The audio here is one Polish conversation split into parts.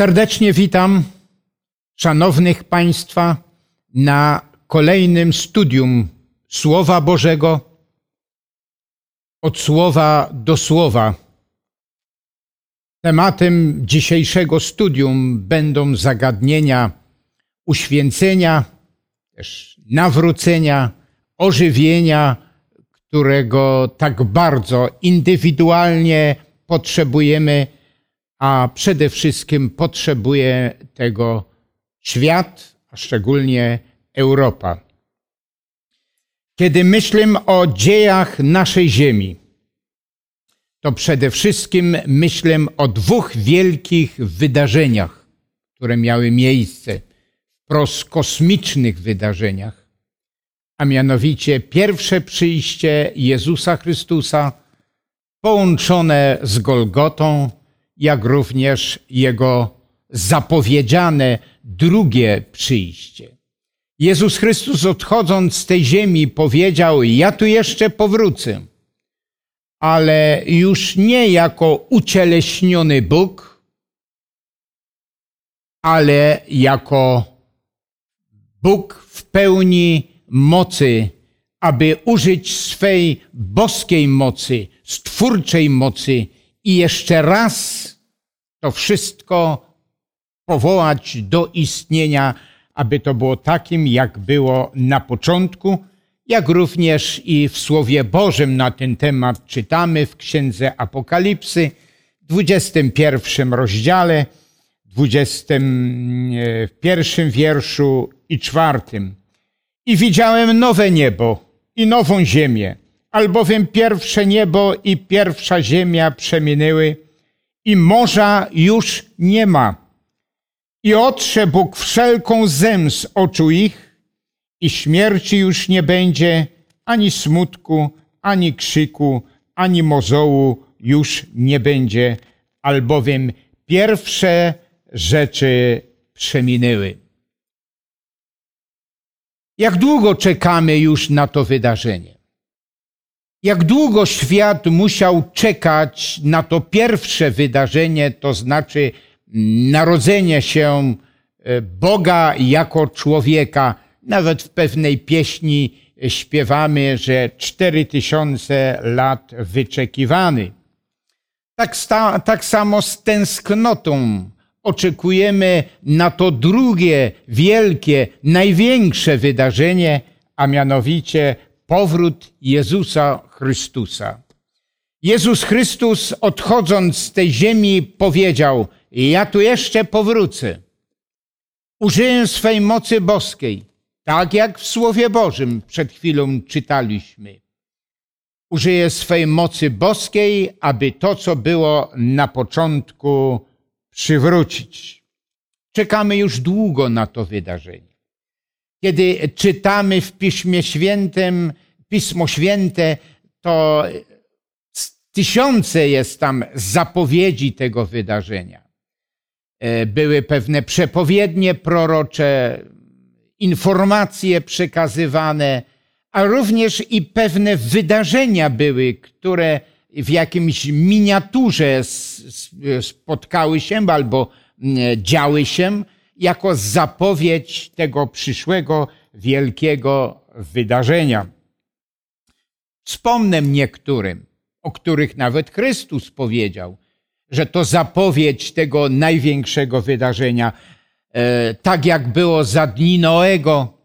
Serdecznie witam szanownych Państwa na kolejnym studium Słowa Bożego od słowa do słowa. Tematem dzisiejszego studium będą zagadnienia uświęcenia, też nawrócenia, ożywienia, którego tak bardzo indywidualnie potrzebujemy a przede wszystkim potrzebuje tego świat, a szczególnie Europa. Kiedy myślę o dziejach naszej Ziemi, to przede wszystkim myślę o dwóch wielkich wydarzeniach, które miały miejsce, wprost kosmicznych wydarzeniach, a mianowicie pierwsze przyjście Jezusa Chrystusa połączone z Golgotą, jak również Jego zapowiedziane drugie przyjście. Jezus Chrystus odchodząc z tej ziemi powiedział, ja tu jeszcze powrócę, ale już nie jako ucieleśniony Bóg, ale jako Bóg w pełni mocy, aby użyć swej boskiej mocy, stwórczej mocy i jeszcze raz to wszystko powołać do istnienia, aby to było takim, jak było na początku, jak również i w Słowie Bożym na ten temat czytamy w Księdze Apokalipsy, w 21 rozdziale, 21 wierszu i czwartym. I widziałem nowe niebo i nową ziemię, albowiem pierwsze niebo i pierwsza ziemia przeminęły, i morza już nie ma. I otrze Bóg wszelką zem z oczu ich, i śmierci już nie będzie, ani smutku, ani krzyku, ani mozołu już nie będzie, albowiem pierwsze rzeczy przeminęły. Jak długo czekamy już na to wydarzenie? Jak długo świat musiał czekać na to pierwsze wydarzenie, to znaczy narodzenie się e, Boga jako człowieka. Nawet w pewnej pieśni śpiewamy, że cztery tysiące lat wyczekiwany. Tak, sta, tak samo z tęsknotą oczekujemy na to drugie, wielkie, największe wydarzenie, a mianowicie powrót Jezusa Chrystusa. Jezus Chrystus, odchodząc z tej ziemi, powiedział: Ja tu jeszcze powrócę. Użyję swej mocy boskiej, tak jak w Słowie Bożym przed chwilą czytaliśmy. Użyję swej mocy boskiej, aby to, co było na początku, przywrócić. Czekamy już długo na to wydarzenie. Kiedy czytamy w Piśmie Świętym, Pismo Święte, to tysiące jest tam zapowiedzi tego wydarzenia. E, były pewne przepowiednie prorocze, informacje przekazywane, a również i pewne wydarzenia były, które w jakimś miniaturze spotkały się albo działy się, jako zapowiedź tego przyszłego wielkiego wydarzenia. Wspomnę niektórym, o których nawet Chrystus powiedział, że to zapowiedź tego największego wydarzenia, e, tak jak było za dni Noego,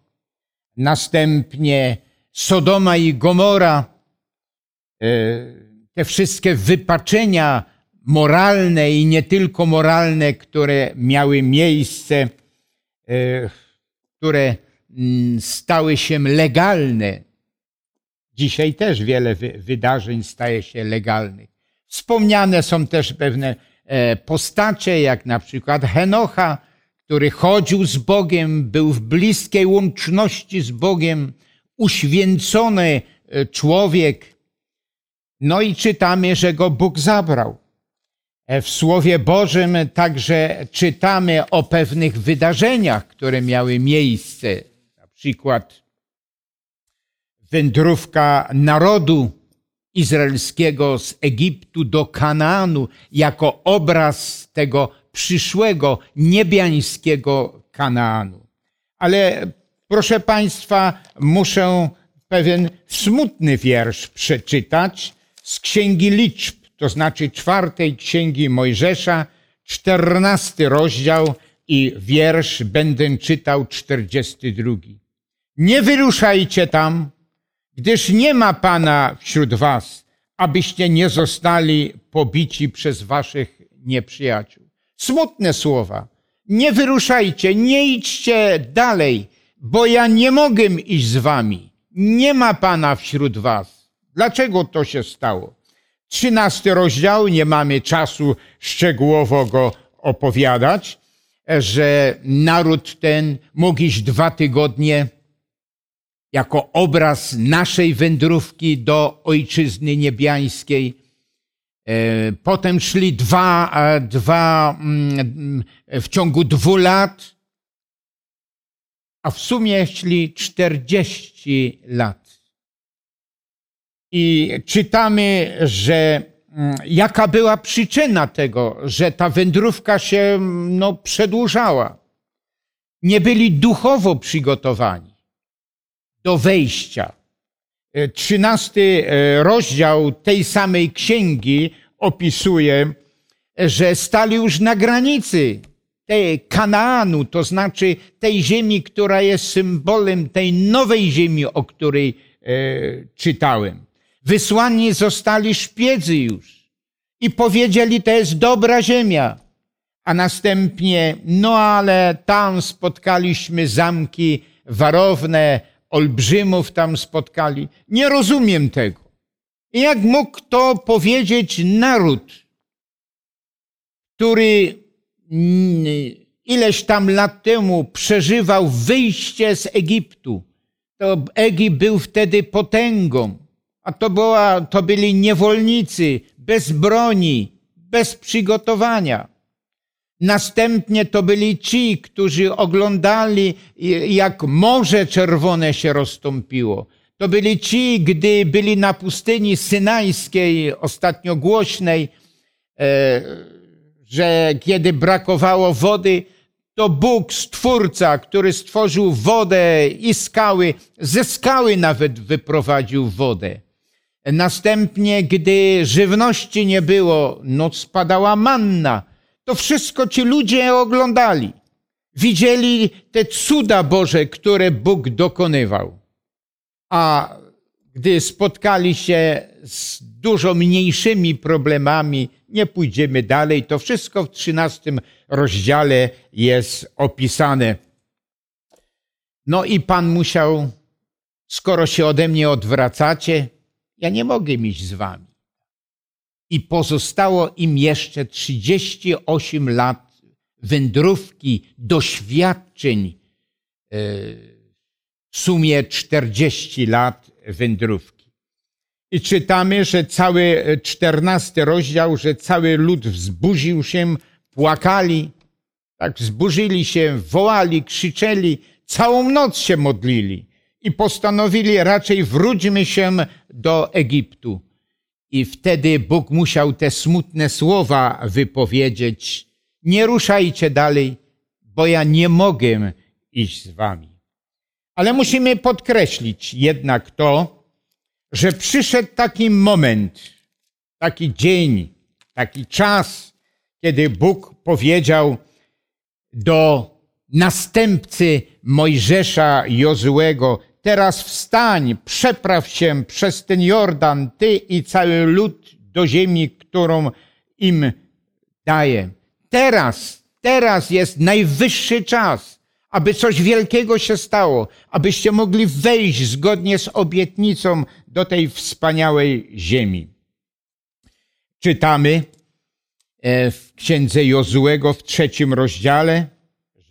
następnie Sodoma i Gomora, e, te wszystkie wypaczenia moralne i nie tylko moralne, które miały miejsce, e, które mm, stały się legalne. Dzisiaj też wiele wydarzeń staje się legalnych. Wspomniane są też pewne e, postacie, jak na przykład Henocha, który chodził z Bogiem, był w bliskiej łączności z Bogiem, uświęcony e, człowiek. No i czytamy, że go Bóg zabrał. E, w Słowie Bożym także czytamy o pewnych wydarzeniach, które miały miejsce. Na przykład wędrówka narodu izraelskiego z Egiptu do Kanaanu jako obraz tego przyszłego niebiańskiego Kanaanu. Ale proszę Państwa, muszę pewien smutny wiersz przeczytać z Księgi Liczb, to znaczy czwartej Księgi Mojżesza, czternasty rozdział i wiersz będę czytał czterdziesty drugi. Nie wyruszajcie tam, gdyż nie ma Pana wśród was, abyście nie zostali pobici przez waszych nieprzyjaciół. Smutne słowa. Nie wyruszajcie, nie idźcie dalej, bo ja nie mogę iść z wami. Nie ma Pana wśród was. Dlaczego to się stało? Trzynasty rozdział, nie mamy czasu szczegółowo go opowiadać, że naród ten mógł iść dwa tygodnie jako obraz naszej wędrówki do ojczyzny niebiańskiej. E, potem szli dwa, dwa mm, w ciągu dwóch lat, a w sumie szli czterdzieści lat. I czytamy, że mm, jaka była przyczyna tego, że ta wędrówka się no, przedłużała. Nie byli duchowo przygotowani do wejścia. E, trzynasty e, rozdział tej samej księgi opisuje, że stali już na granicy tej Kanaanu, to znaczy tej ziemi, która jest symbolem tej nowej ziemi, o której e, czytałem. Wysłani zostali szpiedzy już i powiedzieli, to jest dobra ziemia. A następnie, no ale tam spotkaliśmy zamki warowne, olbrzymów tam spotkali. Nie rozumiem tego. Jak mógł to powiedzieć naród, który ileś tam lat temu przeżywał wyjście z Egiptu. To Egipt był wtedy potęgą, a to, była, to byli niewolnicy, bez broni, bez przygotowania. Następnie to byli ci, którzy oglądali, jak Morze Czerwone się rozstąpiło. To byli ci, gdy byli na pustyni synajskiej, ostatnio głośnej, e, że kiedy brakowało wody, to Bóg, Stwórca, który stworzył wodę i skały, ze skały nawet wyprowadził wodę. Następnie, gdy żywności nie było, no spadała manna, to wszystko ci ludzie oglądali. Widzieli te cuda Boże, które Bóg dokonywał. A gdy spotkali się z dużo mniejszymi problemami, nie pójdziemy dalej, to wszystko w trzynastym rozdziale jest opisane. No i Pan musiał, skoro się ode mnie odwracacie, ja nie mogę iść z wami i pozostało im jeszcze 38 lat wędrówki, doświadczeń, e, w sumie 40 lat wędrówki. I czytamy, że cały czternasty rozdział, że cały lud wzburzył się, płakali, tak wzburzyli się, wołali, krzyczeli, całą noc się modlili i postanowili raczej wróćmy się do Egiptu. I wtedy Bóg musiał te smutne słowa wypowiedzieć: Nie ruszajcie dalej, bo ja nie mogę iść z wami. Ale musimy podkreślić jednak to, że przyszedł taki moment, taki dzień, taki czas, kiedy Bóg powiedział do następcy Mojżesza Jozułego, Teraz wstań, przepraw się przez ten Jordan, ty i cały lud do ziemi, którą im daję. Teraz, teraz jest najwyższy czas, aby coś wielkiego się stało, abyście mogli wejść zgodnie z obietnicą do tej wspaniałej ziemi. Czytamy e, w księdze Jozuego w trzecim rozdziale,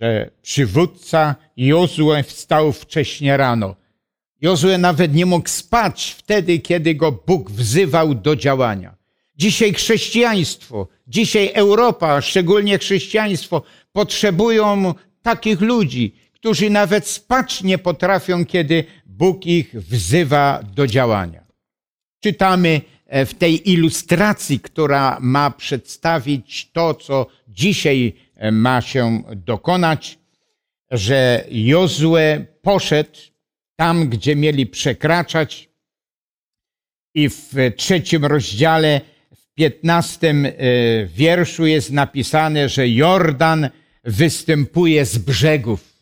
że przywódca Jozue wstał wcześnie rano Jozue nawet nie mógł spać wtedy, kiedy go Bóg wzywał do działania. Dzisiaj chrześcijaństwo, dzisiaj Europa, szczególnie chrześcijaństwo, potrzebują takich ludzi, którzy nawet spać nie potrafią, kiedy Bóg ich wzywa do działania. Czytamy e, w tej ilustracji, która ma przedstawić to, co dzisiaj e, ma się dokonać, że Jozue poszedł tam, gdzie mieli przekraczać. I w trzecim rozdziale, w piętnastym wierszu jest napisane, że Jordan występuje z brzegów.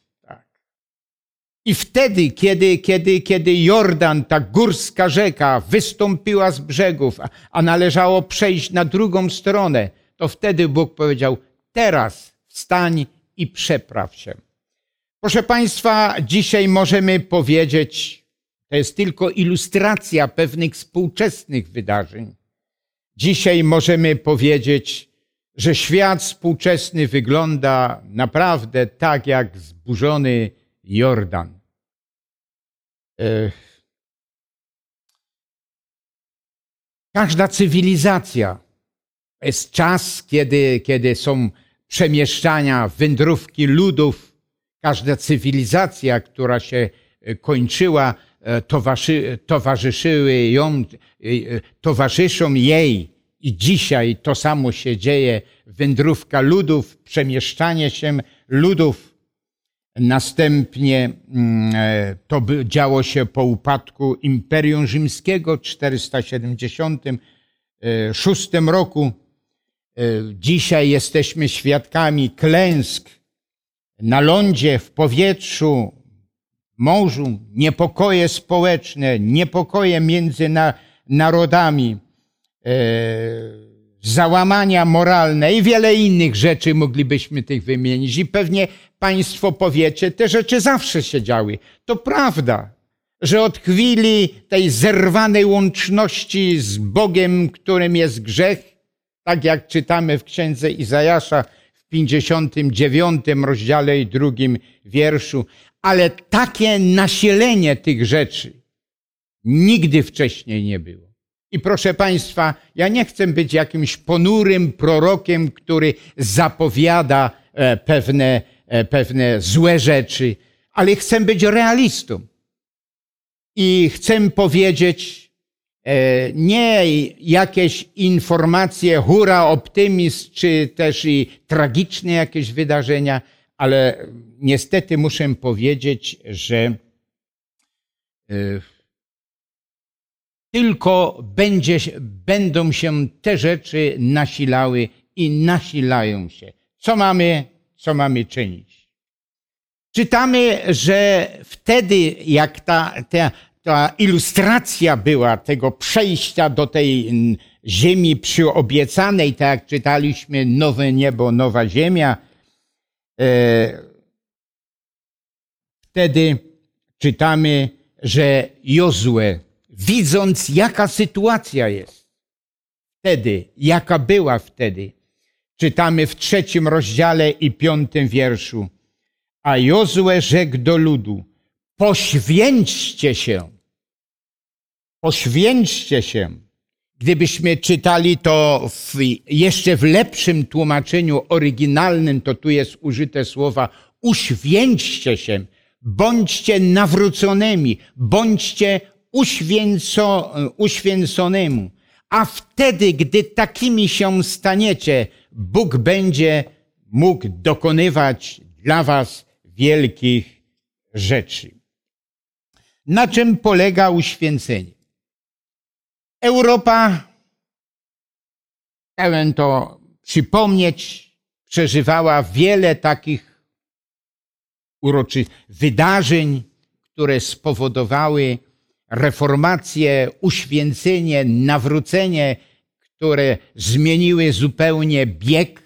I wtedy, kiedy, kiedy, kiedy Jordan, ta górska rzeka, wystąpiła z brzegów, a należało przejść na drugą stronę, to wtedy Bóg powiedział: Teraz wstań i przepraw się. Proszę Państwa, dzisiaj możemy powiedzieć, to jest tylko ilustracja pewnych współczesnych wydarzeń. Dzisiaj możemy powiedzieć, że świat współczesny wygląda naprawdę tak jak zburzony Jordan. Każda cywilizacja jest czas, kiedy, kiedy są przemieszczania, wędrówki ludów. Każda cywilizacja, która się e, kończyła, e, towarzyszy, towarzyszyły ją, towarzyszą jej. I dzisiaj to samo się dzieje. Wędrówka ludów, przemieszczanie się ludów Następnie mm, e, to działo się po upadku Imperium Rzymskiego w 476 roku. E, dzisiaj jesteśmy świadkami klęsk na lądzie, w powietrzu, morzu, niepokoje społeczne, niepokoje między narodami, e, załamania moralne i wiele innych rzeczy moglibyśmy tych wymienić. I pewnie Państwo powiecie, te rzeczy zawsze się działy. To prawda, że od chwili tej zerwanej łączności z Bogiem, którym jest grzech, tak jak czytamy w księdze Izajasza 59 rozdziale i drugim wierszu, ale takie nasilenie tych rzeczy nigdy wcześniej nie było. I proszę Państwa, ja nie chcę być jakimś ponurym prorokiem, który zapowiada e, pewne E, pewne złe rzeczy, ale chcę być realistą. I chcę powiedzieć nie jakieś informacje, hura, optymizm, czy też i tragiczne jakieś wydarzenia, ale niestety muszę powiedzieć, że e, tylko będzie, będą się te rzeczy nasilały i nasilają się. Co mamy co mamy czynić. Czytamy, że wtedy, jak ta, ta, ta ilustracja była tego przejścia do tej ziemi przyobiecanej, tak jak czytaliśmy, nowe niebo, nowa ziemia, e, wtedy czytamy, że Jozue, widząc jaka sytuacja jest wtedy, jaka była wtedy, czytamy w trzecim rozdziale i piątym wierszu. A Jozue rzekł do ludu, poświęćcie się, poświęćcie się. Gdybyśmy czytali to w, jeszcze w lepszym tłumaczeniu oryginalnym, to tu jest użyte słowa uświęćcie się, bądźcie nawróconymi, bądźcie uświęco, uświęconymi. A wtedy, gdy takimi się staniecie, Bóg będzie mógł dokonywać dla Was wielkich rzeczy. Na czym polega uświęcenie? Europa, chciałem to przypomnieć, przeżywała wiele takich wydarzeń, które spowodowały reformację, uświęcenie, nawrócenie które zmieniły zupełnie bieg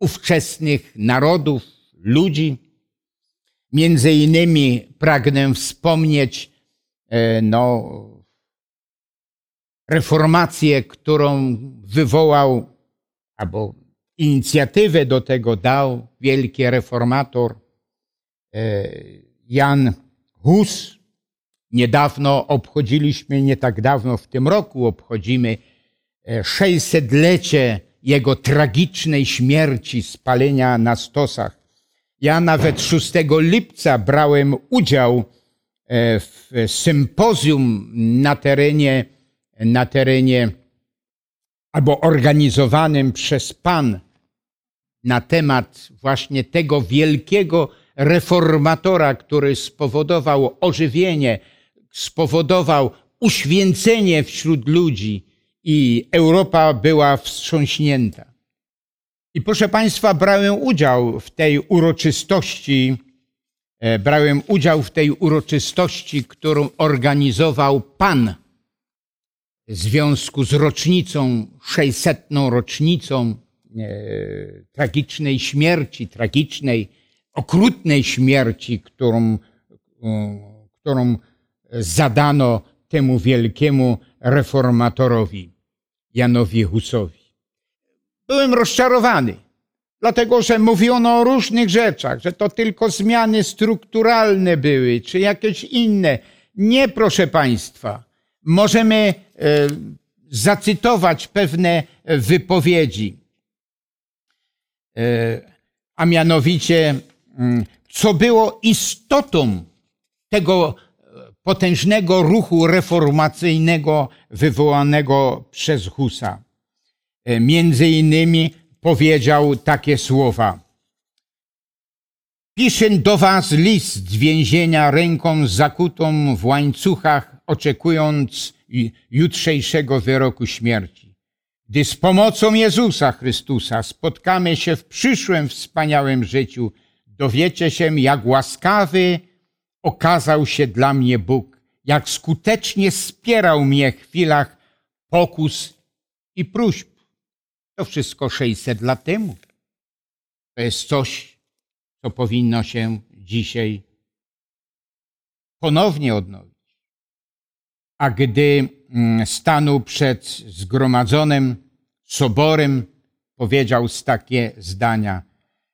ówczesnych narodów, ludzi. Między innymi pragnę wspomnieć e, no, reformację, którą wywołał, albo inicjatywę do tego dał wielki reformator e, Jan Hus. Niedawno obchodziliśmy, nie tak dawno w tym roku obchodzimy 600-lecie jego tragicznej śmierci, spalenia na stosach. Ja nawet 6 lipca brałem udział e, w sympozjum na terenie na terenie albo organizowanym przez Pan na temat właśnie tego wielkiego reformatora, który spowodował ożywienie, spowodował uświęcenie wśród ludzi i Europa była wstrząśnięta. I proszę Państwa, brałem udział w tej uroczystości, e, brałem udział w tej uroczystości, którą organizował Pan w związku z rocznicą, 600. rocznicą e, tragicznej śmierci, tragicznej, okrutnej śmierci, którą, e, którą zadano temu wielkiemu reformatorowi, Janowi Husowi. Byłem rozczarowany, dlatego że mówiono o różnych rzeczach, że to tylko zmiany strukturalne były, czy jakieś inne. Nie, proszę Państwa. Możemy zacytować pewne wypowiedzi, e, a mianowicie, mm, co było istotą tego potężnego ruchu reformacyjnego wywołanego przez Husa. E, między innymi powiedział takie słowa. Piszę do was list z więzienia ręką zakutą w łańcuchach, oczekując jutrzejszego wyroku śmierci. Gdy z pomocą Jezusa Chrystusa spotkamy się w przyszłym wspaniałym życiu, dowiecie się, jak łaskawy okazał się dla mnie Bóg, jak skutecznie wspierał mnie w chwilach pokus i próśb. To wszystko 600 lat temu. To jest coś, co powinno się dzisiaj ponownie odnowić. A gdy mm, stanął przed zgromadzonym soborem, powiedział takie zdania.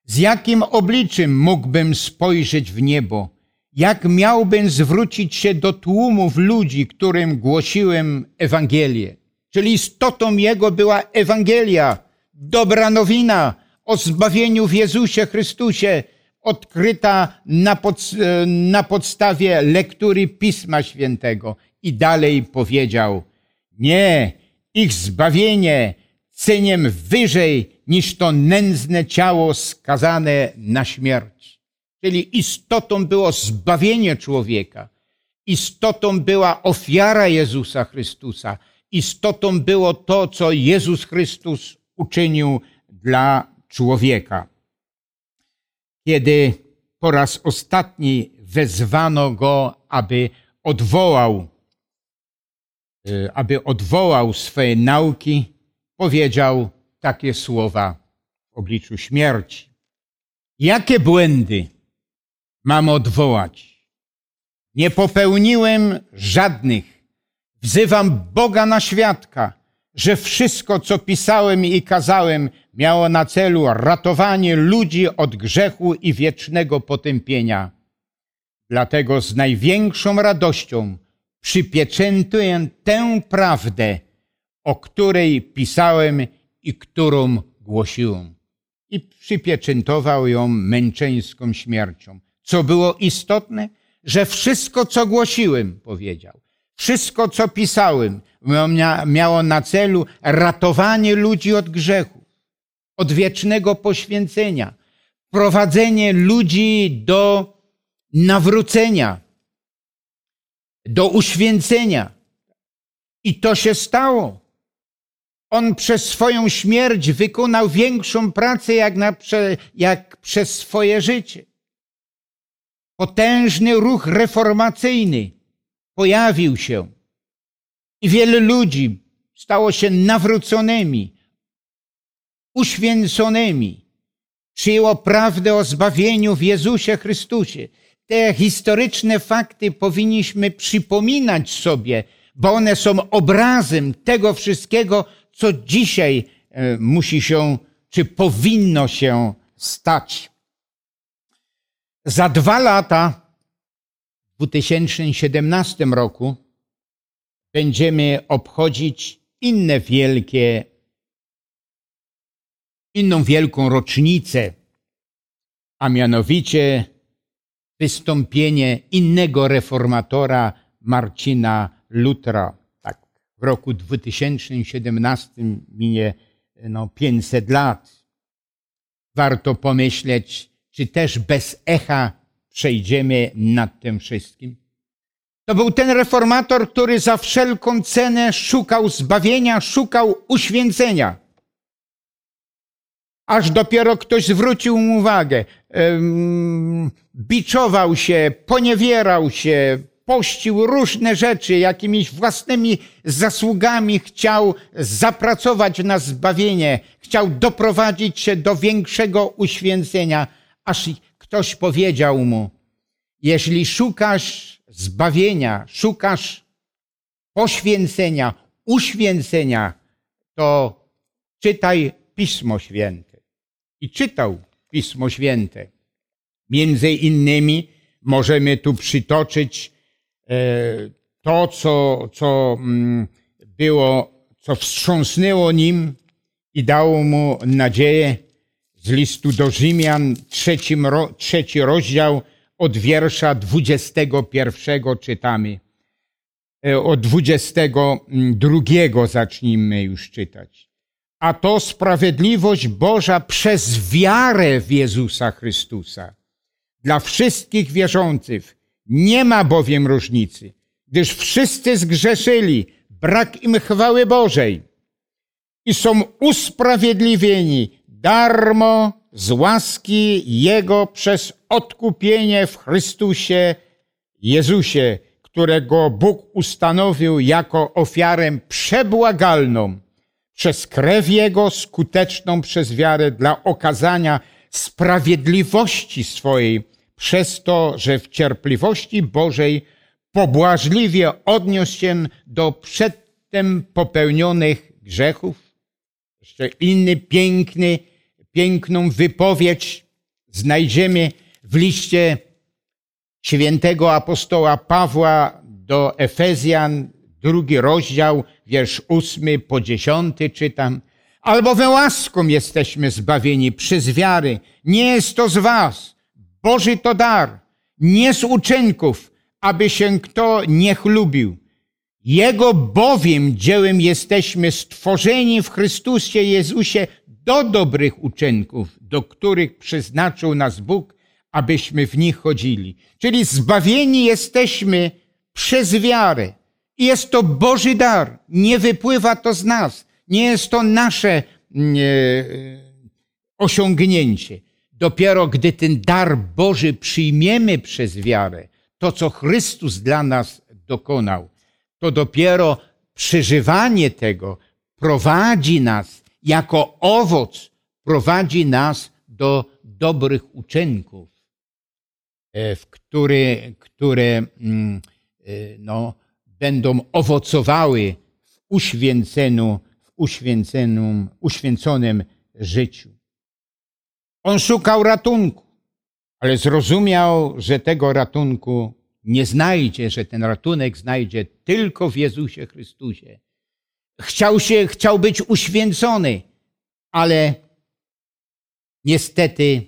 Z jakim obliczem mógłbym spojrzeć w niebo? Jak miałbym zwrócić się do tłumów ludzi, którym głosiłem Ewangelię? Czyli istotą Jego była Ewangelia, dobra nowina o zbawieniu w Jezusie Chrystusie, odkryta na, pod, na podstawie lektury Pisma Świętego. I dalej powiedział, nie, ich zbawienie cenię wyżej niż to nędzne ciało skazane na śmierć. Czyli istotą było zbawienie człowieka. Istotą była ofiara Jezusa Chrystusa istotą było to, co Jezus Chrystus uczynił dla człowieka. Kiedy po raz ostatni wezwano go, aby odwołał, aby odwołał swoje nauki, powiedział takie słowa w obliczu śmierci. Jakie błędy mam odwołać? Nie popełniłem żadnych Wzywam Boga na świadka, że wszystko, co pisałem i kazałem, miało na celu ratowanie ludzi od grzechu i wiecznego potępienia. Dlatego z największą radością przypieczętuję tę prawdę, o której pisałem i którą głosiłem. I przypieczętował ją męczeńską śmiercią. Co było istotne? Że wszystko, co głosiłem, powiedział, wszystko, co pisałem, miało na celu ratowanie ludzi od grzechu, od wiecznego poświęcenia, prowadzenie ludzi do nawrócenia, do uświęcenia. I to się stało. On przez swoją śmierć wykonał większą pracę jak, na, jak przez swoje życie. Potężny ruch reformacyjny pojawił się i wiele ludzi stało się nawróconymi, uświęconymi, przyjęło prawdę o zbawieniu w Jezusie Chrystusie. Te historyczne fakty powinniśmy przypominać sobie, bo one są obrazem tego wszystkiego, co dzisiaj e, musi się, czy powinno się stać. Za dwa lata 2017 roku będziemy obchodzić inne wielkie, inną wielką rocznicę, a mianowicie wystąpienie innego reformatora Marcina Lutra. Tak, w roku 2017 minie no, 500 lat. Warto pomyśleć, czy też bez echa przejdziemy nad tym wszystkim. To był ten reformator, który za wszelką cenę szukał zbawienia, szukał uświęcenia. Aż dopiero ktoś zwrócił mu uwagę, biczował się, poniewierał się, pościł różne rzeczy, jakimiś własnymi zasługami chciał zapracować na zbawienie, chciał doprowadzić się do większego uświęcenia, aż ktoś powiedział mu, jeśli szukasz zbawienia, szukasz poświęcenia, uświęcenia, to czytaj Pismo Święte. I czytał Pismo Święte. Między innymi możemy tu przytoczyć e, to, co, co mm, było, co wstrząsnęło nim i dało mu nadzieję z listu do Rzymian, trzeci, trzeci rozdział, od wiersza 21 czytamy. E, od 22 zacznijmy już czytać. A to sprawiedliwość Boża przez wiarę w Jezusa Chrystusa. Dla wszystkich wierzących nie ma bowiem różnicy, gdyż wszyscy zgrzeszyli, brak im chwały Bożej i są usprawiedliwieni darmo z łaski Jego przez odkupienie w Chrystusie Jezusie, którego Bóg ustanowił jako ofiarę przebłagalną przez krew Jego, skuteczną przez wiarę dla okazania sprawiedliwości swojej, przez to, że w cierpliwości Bożej pobłażliwie odniósł się do przedtem popełnionych grzechów. Jeszcze inny piękny piękną wypowiedź znajdziemy w liście świętego apostoła Pawła do Efezjan, drugi rozdział, wiersz ósmy po dziesiąty czytam. Albowiem łaską jesteśmy zbawieni przez wiary. Nie jest to z was. Boży to dar. Nie z uczynków, aby się kto nie chlubił. Jego bowiem dziełem jesteśmy stworzeni w Chrystusie Jezusie do dobrych uczynków, do których przeznaczył nas Bóg, abyśmy w nich chodzili. Czyli zbawieni jesteśmy przez wiarę. Jest to Boży dar. Nie wypływa to z nas. Nie jest to nasze nie, osiągnięcie. Dopiero gdy ten dar Boży przyjmiemy przez wiarę, to co Chrystus dla nas dokonał, to dopiero przeżywanie tego prowadzi nas jako owoc prowadzi nas do dobrych uczynków, e, w które, które mm, e, no, będą owocowały w uświęceniu, w uświęconym, uświęconym życiu. On szukał ratunku, ale zrozumiał, że tego ratunku nie znajdzie, że ten ratunek znajdzie tylko w Jezusie Chrystusie chciał, się, chciał być uświęcony, ale niestety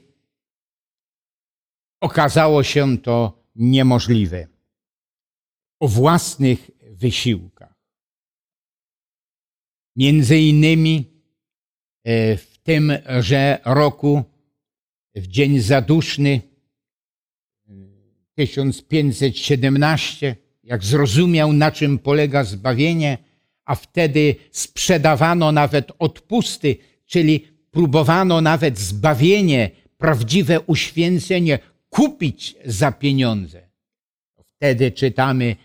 okazało się to niemożliwe. O własnych wysiłkach. Między innymi e, w tymże roku, w dzień zaduszny 1517, jak zrozumiał, na czym polega zbawienie, a wtedy sprzedawano nawet odpusty, czyli próbowano nawet zbawienie, prawdziwe uświęcenie kupić za pieniądze. Wtedy czytamy,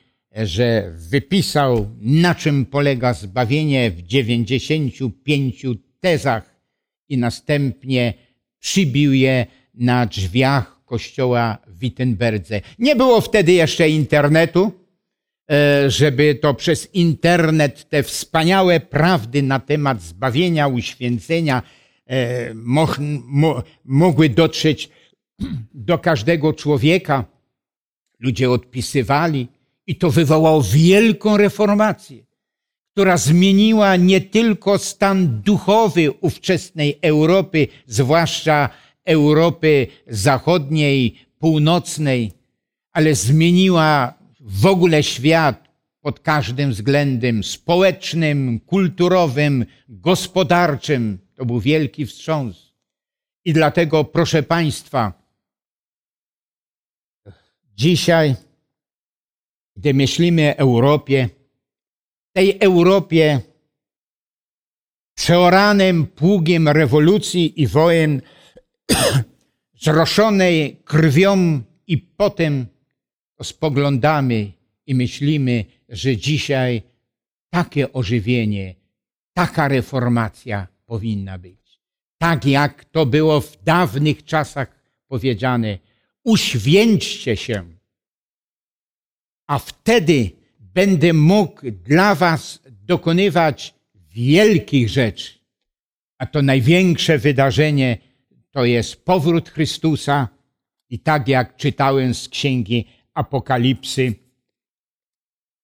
że wypisał, na czym polega zbawienie w 95 tezach i następnie przybił je na drzwiach kościoła w Wittenberdze. Nie było wtedy jeszcze internetu, E, żeby to przez internet te wspaniałe prawdy na temat zbawienia, uświęcenia e, mogły dotrzeć do każdego człowieka. Ludzie odpisywali i to wywołało wielką reformację, która zmieniła nie tylko stan duchowy ówczesnej Europy, zwłaszcza Europy zachodniej, północnej, ale zmieniła w ogóle świat pod każdym względem społecznym, kulturowym, gospodarczym. To był wielki wstrząs. I dlatego, proszę Państwa, dzisiaj, gdy myślimy o Europie, tej Europie przeoranym pługiem rewolucji i wojen, zroszonej krwią i potem spoglądamy i myślimy, że dzisiaj takie ożywienie, taka reformacja powinna być. Tak jak to było w dawnych czasach powiedziane, uświęćcie się, a wtedy będę mógł dla was dokonywać wielkich rzeczy. A to największe wydarzenie to jest powrót Chrystusa i tak jak czytałem z księgi Apokalipsy,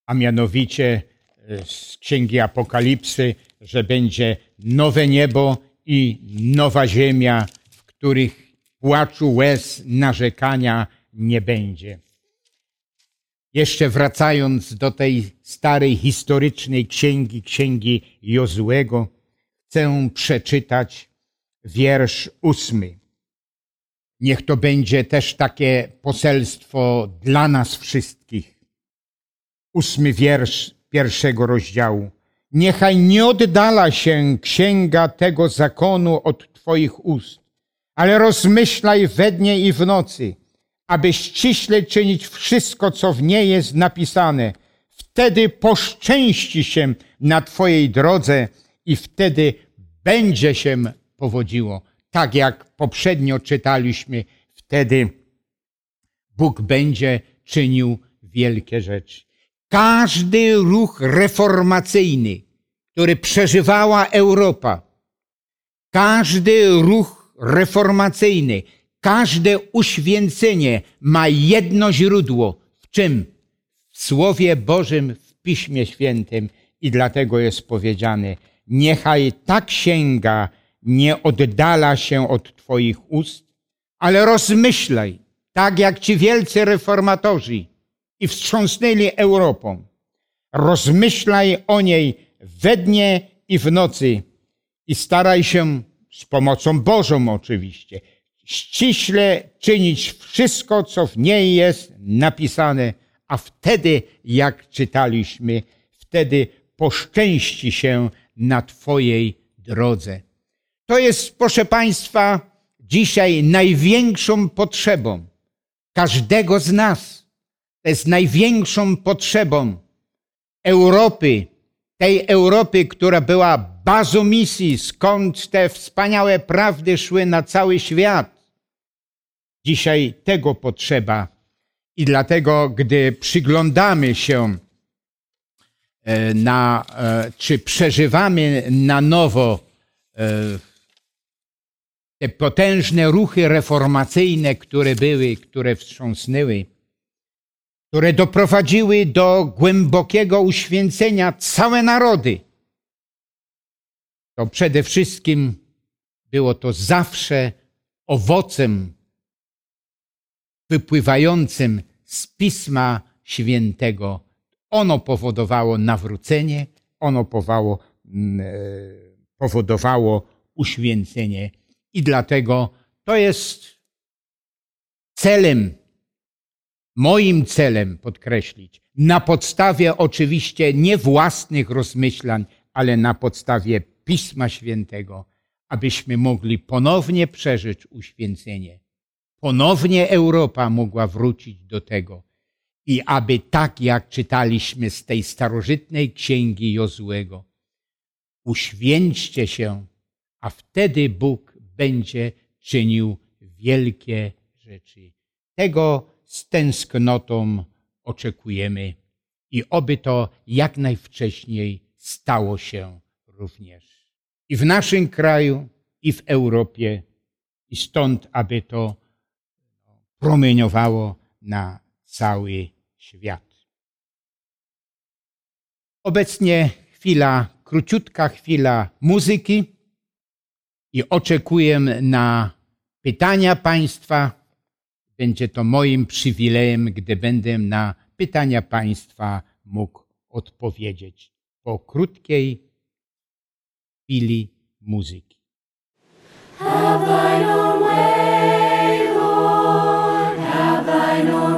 a mianowicie e, z księgi Apokalipsy, że będzie nowe niebo i nowa ziemia, w których płaczu, łez, narzekania nie będzie. Jeszcze wracając do tej starej historycznej księgi, księgi Jozłego, chcę przeczytać wiersz ósmy. Niech to będzie też takie poselstwo dla nas wszystkich. Ósmy wiersz pierwszego rozdziału. Niechaj nie oddala się księga tego zakonu od Twoich ust, ale rozmyślaj we dnie i w nocy, aby ściśle czynić wszystko, co w niej jest napisane. Wtedy poszczęści się na Twojej drodze i wtedy będzie się powodziło. Tak jak poprzednio czytaliśmy, wtedy Bóg będzie czynił wielkie rzeczy. Każdy ruch reformacyjny, który przeżywała Europa, każdy ruch reformacyjny, każde uświęcenie ma jedno źródło. W czym? W Słowie Bożym, w Piśmie Świętym. I dlatego jest powiedziane, niechaj ta księga nie oddala się od Twoich ust, ale rozmyślaj, tak jak ci wielcy reformatorzy i wstrząsnęli Europą. Rozmyślaj o niej we dnie i w nocy i staraj się z pomocą Bożą oczywiście ściśle czynić wszystko, co w niej jest napisane, a wtedy, jak czytaliśmy, wtedy poszczęści się na Twojej drodze. To jest, proszę Państwa, dzisiaj największą potrzebą każdego z nas. To jest największą potrzebą Europy, tej Europy, która była bazą misji, skąd te wspaniałe prawdy szły na cały świat. Dzisiaj tego potrzeba i dlatego, gdy przyglądamy się e, na, e, czy przeżywamy na nowo e, te potężne ruchy reformacyjne, które były, które wstrząsnęły, które doprowadziły do głębokiego uświęcenia całe narody, to przede wszystkim było to zawsze owocem wypływającym z Pisma Świętego. Ono powodowało nawrócenie, ono powodowało, mm, e, powodowało uświęcenie. I dlatego to jest celem, moim celem podkreślić, na podstawie oczywiście nie własnych rozmyślań, ale na podstawie Pisma Świętego, abyśmy mogli ponownie przeżyć uświęcenie. Ponownie Europa mogła wrócić do tego. I aby tak jak czytaliśmy z tej starożytnej księgi Jozłego, uświęćcie się, a wtedy Bóg będzie czynił wielkie rzeczy. Tego z tęsknotą oczekujemy i oby to jak najwcześniej stało się również. I w naszym kraju, i w Europie, i stąd, aby to promieniowało na cały świat. Obecnie chwila, króciutka chwila muzyki i oczekuję na pytania Państwa. Będzie to moim przywilejem, gdy będę na pytania Państwa mógł odpowiedzieć po krótkiej chwili muzyki. Have thine own way, Lord, have thine own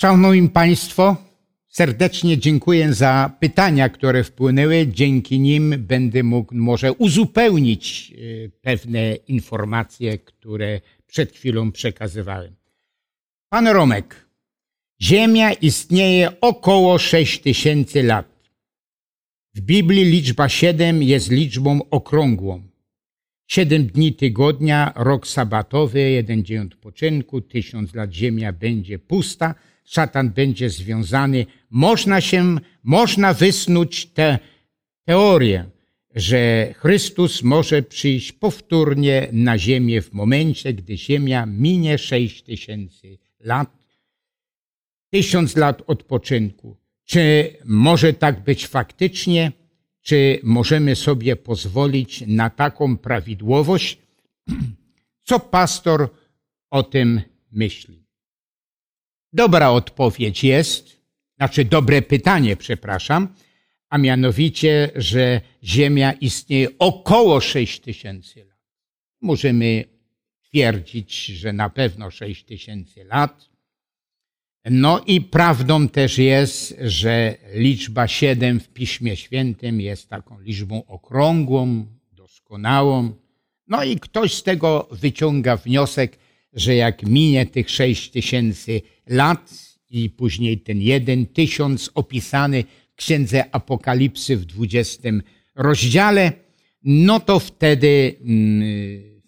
Szanowni Państwo, serdecznie dziękuję za pytania, które wpłynęły. Dzięki nim będę mógł może uzupełnić e, pewne informacje, które przed chwilą przekazywałem. Pan Romek, Ziemia istnieje około 6 tysięcy lat. W Biblii liczba 7 jest liczbą okrągłą. Siedem dni tygodnia, rok sabatowy, jeden dzień odpoczynku, tysiąc lat ziemia będzie pusta, szatan będzie związany. Można się, można wysnuć tę teorię, że Chrystus może przyjść powtórnie na ziemię w momencie, gdy ziemia minie sześć tysięcy lat, tysiąc lat odpoczynku. Czy może tak być faktycznie? Czy możemy sobie pozwolić na taką prawidłowość? Co pastor o tym myśli? Dobra odpowiedź jest, znaczy dobre pytanie, przepraszam, a mianowicie, że Ziemia istnieje około 6 tysięcy lat. Możemy twierdzić, że na pewno 6 tysięcy lat. No i prawdą też jest, że liczba 7 w Piśmie Świętym jest taką liczbą okrągłą, doskonałą. No i ktoś z tego wyciąga wniosek, że jak minie tych 6 tysięcy lat i później ten jeden tysiąc opisany w Księdze Apokalipsy w 20 rozdziale, no to wtedy, mm,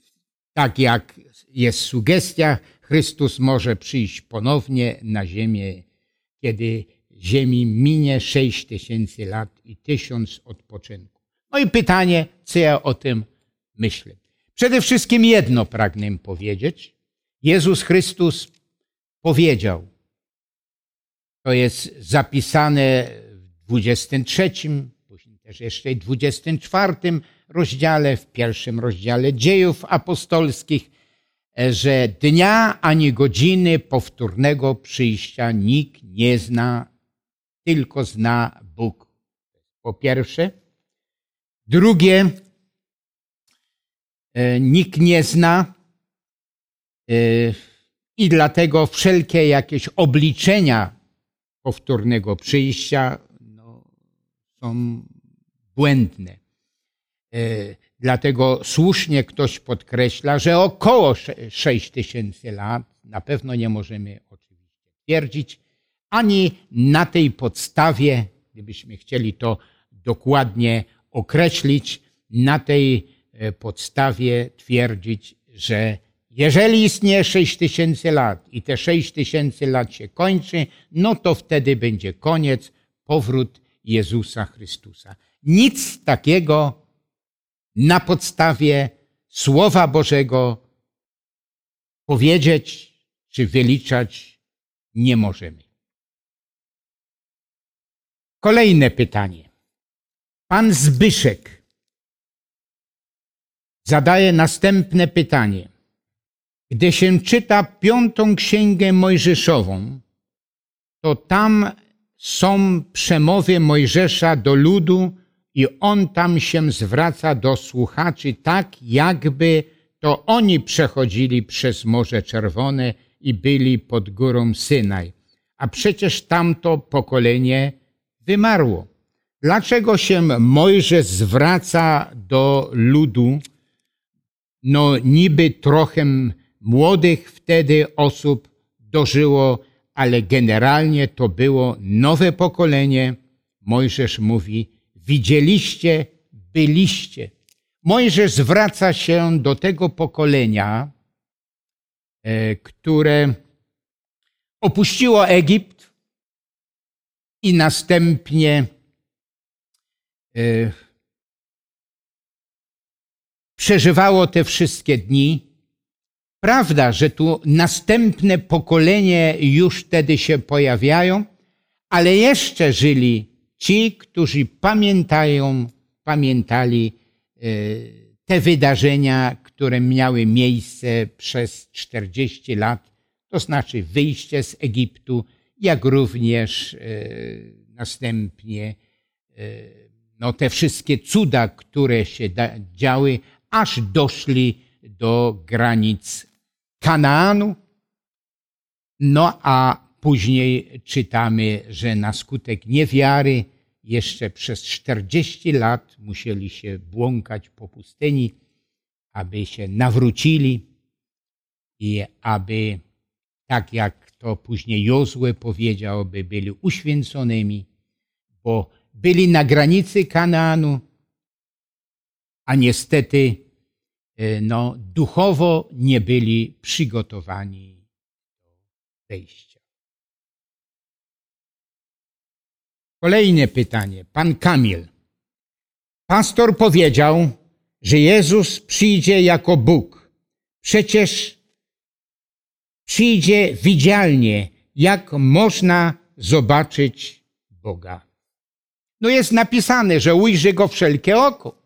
tak jak jest sugestia, Chrystus może przyjść ponownie na ziemię, kiedy ziemi minie sześć tysięcy lat i tysiąc odpoczynku. No i pytanie, co ja o tym myślę. Przede wszystkim jedno pragnę powiedzieć. Jezus Chrystus powiedział, to jest zapisane w 23, później też jeszcze w 24 rozdziale, w pierwszym rozdziale dziejów apostolskich, że dnia ani godziny powtórnego przyjścia nikt nie zna, tylko zna Bóg. Po pierwsze. Drugie, nikt nie zna i dlatego wszelkie jakieś obliczenia powtórnego przyjścia no, są błędne. Dlatego słusznie ktoś podkreśla, że około 6 tysięcy lat, na pewno nie możemy oczywiście twierdzić, ani na tej podstawie, gdybyśmy chcieli to dokładnie określić, na tej e, podstawie twierdzić, że jeżeli istnieje 6 tysięcy lat i te 6 tysięcy lat się kończy, no to wtedy będzie koniec, powrót Jezusa Chrystusa. Nic takiego na podstawie Słowa Bożego powiedzieć czy wyliczać nie możemy. Kolejne pytanie. Pan Zbyszek zadaje następne pytanie. Gdy się czyta piątą księgę Mojżeszową, to tam są przemowy Mojżesza do ludu i on tam się zwraca do słuchaczy tak, jakby to oni przechodzili przez Morze Czerwone i byli pod górą Synaj. A przecież tamto pokolenie wymarło. Dlaczego się Mojżesz zwraca do ludu? No niby trochę młodych wtedy osób dożyło, ale generalnie to było nowe pokolenie. Mojżesz mówi, widzieliście, byliście. Mojżesz zwraca się do tego pokolenia, e, które opuściło Egipt i następnie e, przeżywało te wszystkie dni. Prawda, że tu następne pokolenie już wtedy się pojawiają, ale jeszcze żyli ci, którzy pamiętają, pamiętali e, te wydarzenia, które miały miejsce przez 40 lat, to znaczy wyjście z Egiptu, jak również e, następnie e, no, te wszystkie cuda, które się działy, aż doszli do granic Kanaanu. No a później czytamy, że na skutek niewiary jeszcze przez 40 lat musieli się błąkać po pustyni, aby się nawrócili i aby, tak jak to później Jozue powiedział, by byli uświęconymi, bo byli na granicy Kanaanu, a niestety no, duchowo nie byli przygotowani do wejścia. Kolejne pytanie. Pan Kamil. Pastor powiedział, że Jezus przyjdzie jako Bóg. Przecież przyjdzie widzialnie, jak można zobaczyć Boga. No jest napisane, że ujrzy go wszelkie oko.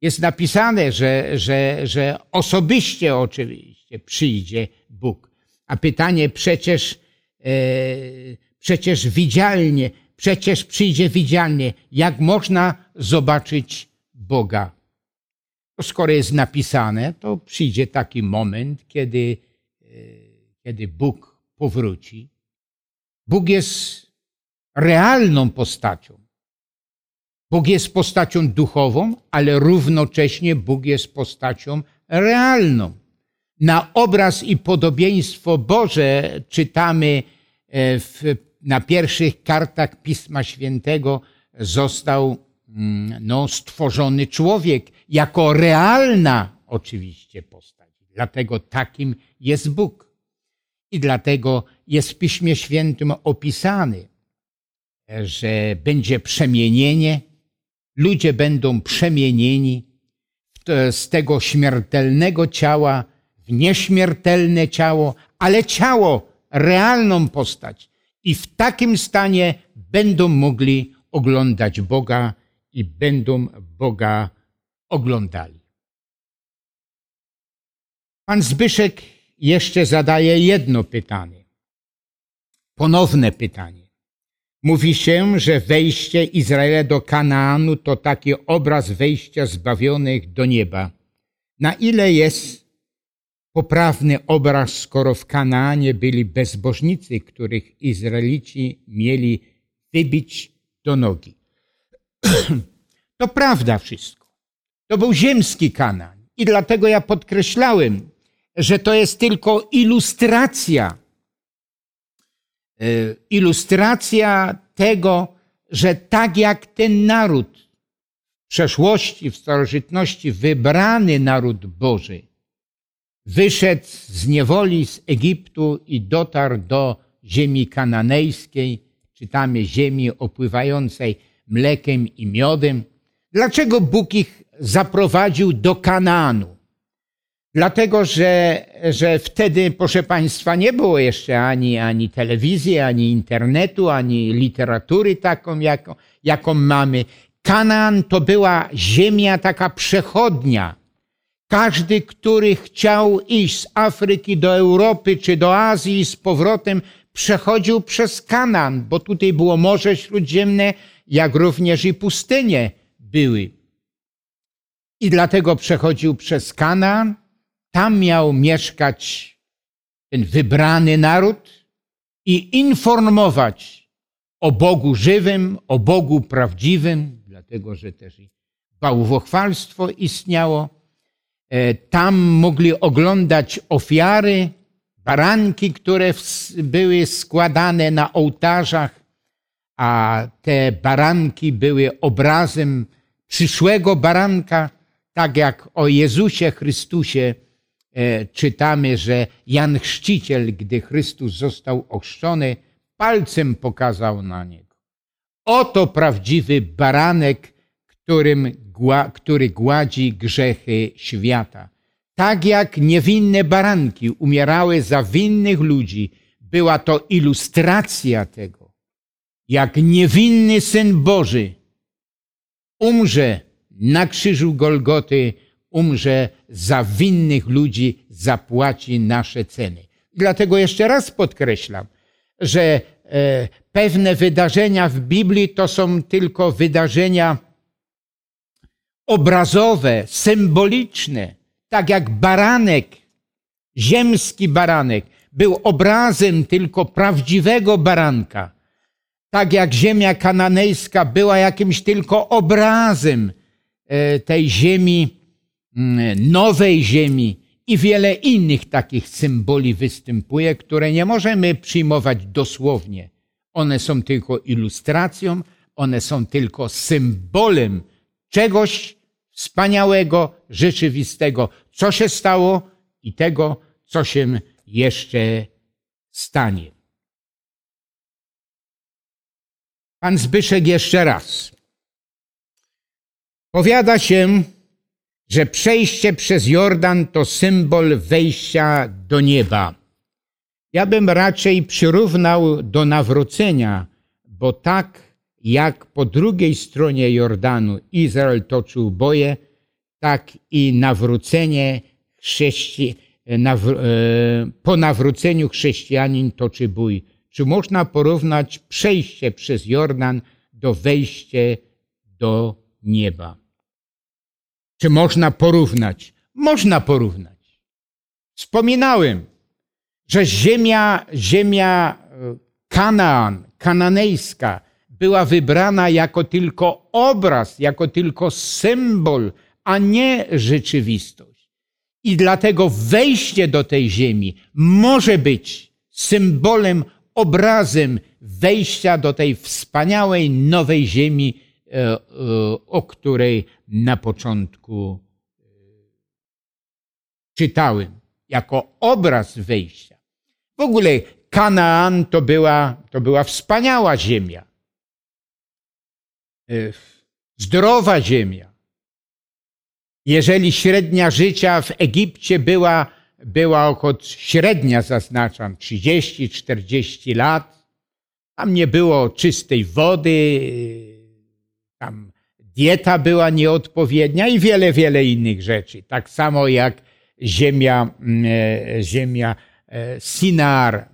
Jest napisane, że, że, że osobiście oczywiście przyjdzie Bóg. A pytanie przecież, e, przecież widzialnie, przecież przyjdzie widzialnie, jak można zobaczyć Boga. To skoro jest napisane, to przyjdzie taki moment, kiedy, e, kiedy Bóg powróci. Bóg jest realną postacią. Bóg jest postacią duchową, ale równocześnie Bóg jest postacią realną. Na obraz i podobieństwo Boże czytamy e, w, na pierwszych kartach Pisma Świętego został mm, no, stworzony człowiek jako realna oczywiście postać. Dlatego takim jest Bóg. I dlatego jest w Piśmie Świętym opisany, że będzie przemienienie, ludzie będą przemienieni z tego śmiertelnego ciała w nieśmiertelne ciało, ale ciało, realną postać. I w takim stanie będą mogli oglądać Boga i będą Boga oglądali. Pan Zbyszek jeszcze zadaje jedno pytanie. Ponowne pytanie. Mówi się, że wejście Izraela do Kanaanu to taki obraz wejścia zbawionych do nieba. Na ile jest poprawny obraz, skoro w Kanaanie byli bezbożnicy, których Izraelici mieli wybić do nogi? to prawda wszystko. To był ziemski Kanaan. I dlatego ja podkreślałem, że to jest tylko ilustracja ilustracja tego, że tak jak ten naród w przeszłości, w starożytności, wybrany naród Boży, wyszedł z niewoli z Egiptu i dotarł do ziemi kananejskiej, czytamy ziemi opływającej mlekiem i miodem. Dlaczego Bóg ich zaprowadził do Kanaanu? Dlatego, że, że wtedy, proszę Państwa, nie było jeszcze ani, ani telewizji, ani internetu, ani literatury taką, jaką, jaką mamy. Kanaan to była ziemia taka przechodnia. Każdy, który chciał iść z Afryki do Europy czy do Azji z powrotem, przechodził przez Kanaan, bo tutaj było Morze Śródziemne, jak również i pustynie były. I dlatego przechodził przez Kanaan. Tam miał mieszkać ten wybrany naród i informować o Bogu żywym, o Bogu prawdziwym, dlatego że też i bałwochwalstwo istniało. E, tam mogli oglądać ofiary, baranki, które były składane na ołtarzach, a te baranki były obrazem przyszłego baranka, tak jak o Jezusie Chrystusie czytamy, że Jan Chrzciciel, gdy Chrystus został ochrzczony, palcem pokazał na niego. Oto prawdziwy baranek, którym, który gładzi grzechy świata. Tak jak niewinne baranki umierały za winnych ludzi, była to ilustracja tego, jak niewinny Syn Boży umrze na krzyżu Golgoty, umrze za winnych ludzi, zapłaci nasze ceny. Dlatego jeszcze raz podkreślam, że e, pewne wydarzenia w Biblii to są tylko wydarzenia obrazowe, symboliczne tak jak baranek, ziemski baranek, był obrazem tylko prawdziwego baranka, tak jak ziemia kananejska była jakimś tylko obrazem e, tej ziemi, nowej ziemi i wiele innych takich symboli występuje, które nie możemy przyjmować dosłownie. One są tylko ilustracją, one są tylko symbolem czegoś, wspaniałego, rzeczywistego, co się stało i tego, co się jeszcze stanie. Pan Zbyszek jeszcze raz. Powiada się, że przejście przez Jordan to symbol wejścia do nieba. Ja bym raczej przyrównał do nawrócenia, bo tak jak po drugiej stronie Jordanu Izrael toczył boje, tak i nawrócenie chrześci... Nawr... E, po nawróceniu chrześcijanin toczy bój. Czy można porównać przejście przez Jordan do wejścia do nieba? Czy można porównać? Można porównać. Wspominałem, że ziemia, ziemia e, Kanaan, kananejska, była wybrana jako tylko obraz, jako tylko symbol, a nie rzeczywistość. I dlatego wejście do tej ziemi może być symbolem, obrazem wejścia do tej wspaniałej nowej ziemi, e, e, o której na początku e, czytałem, jako obraz wejścia. W ogóle Kanaan to była, to była wspaniała ziemia. Y, zdrowa ziemia. Jeżeli średnia życia w Egipcie była, była około średnia, zaznaczam, 30-40 lat, tam nie było czystej wody, tam dieta była nieodpowiednia i wiele, wiele innych rzeczy. Tak samo jak ziemia, e, ziemia e, Sinar,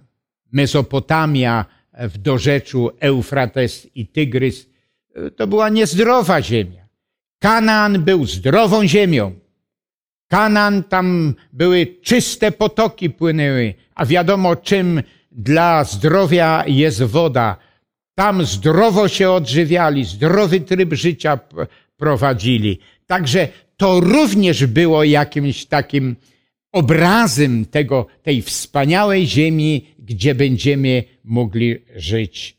Mesopotamia w dorzeczu Eufrates i Tygrys to była niezdrowa ziemia. Kanaan był zdrową ziemią. Kanaan tam były czyste potoki płynęły, a wiadomo czym dla zdrowia jest woda. Tam zdrowo się odżywiali, zdrowy tryb życia prowadzili. Także to również było jakimś takim obrazem tego, tej wspaniałej ziemi, gdzie będziemy mogli żyć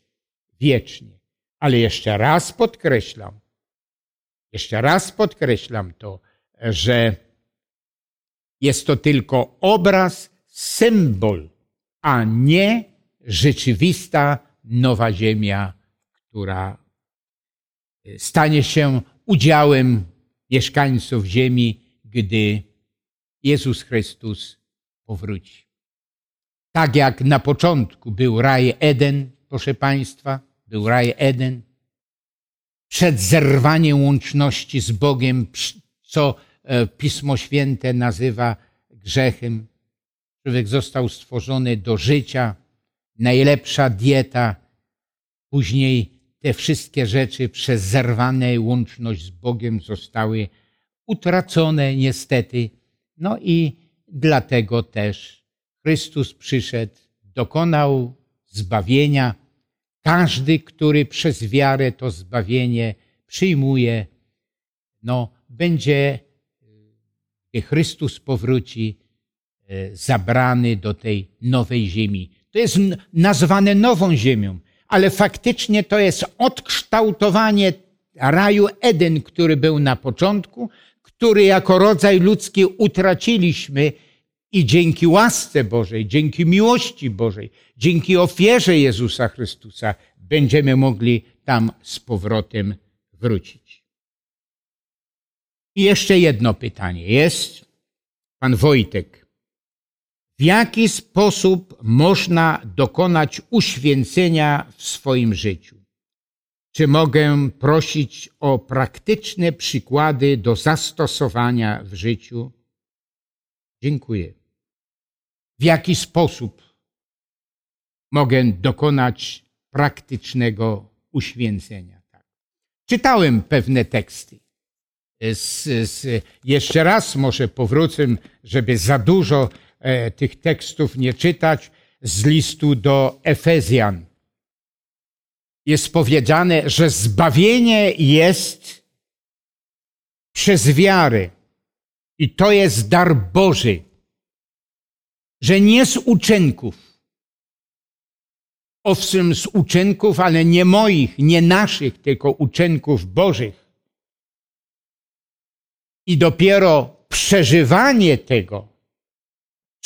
wiecznie. Ale jeszcze raz podkreślam, jeszcze raz podkreślam to, że jest to tylko obraz, symbol, a nie rzeczywista nowa ziemia, która stanie się udziałem mieszkańców ziemi, gdy Jezus Chrystus powróci. Tak jak na początku był raj Eden, proszę Państwa, był raj Eden, przed zerwaniem łączności z Bogiem, co e, Pismo Święte nazywa grzechem. Człowiek został stworzony do życia, najlepsza dieta. Później te wszystkie rzeczy przez zerwane łączność z Bogiem zostały utracone niestety. No i dlatego też Chrystus przyszedł, dokonał zbawienia. Każdy, który przez wiarę to zbawienie przyjmuje, no, będzie, gdy Chrystus powróci, e, zabrany do tej nowej ziemi. To jest nazwane nową ziemią, ale faktycznie to jest odkształtowanie raju Eden, który był na początku, który jako rodzaj ludzki utraciliśmy i dzięki łasce Bożej, dzięki miłości Bożej, dzięki ofierze Jezusa Chrystusa będziemy mogli tam z powrotem wrócić. I jeszcze jedno pytanie jest. Pan Wojtek. W jaki sposób można dokonać uświęcenia w swoim życiu? Czy mogę prosić o praktyczne przykłady do zastosowania w życiu? Dziękuję. W jaki sposób mogę dokonać praktycznego uświęcenia? Tak. Czytałem pewne teksty. Z, z, jeszcze raz może powrócę, żeby za dużo tych tekstów nie czytać, z listu do Efezjan jest powiedziane, że zbawienie jest przez wiarę. I to jest dar Boży, że nie z uczynków. Owszem, z uczynków, ale nie moich, nie naszych, tylko uczynków Bożych. I dopiero przeżywanie tego,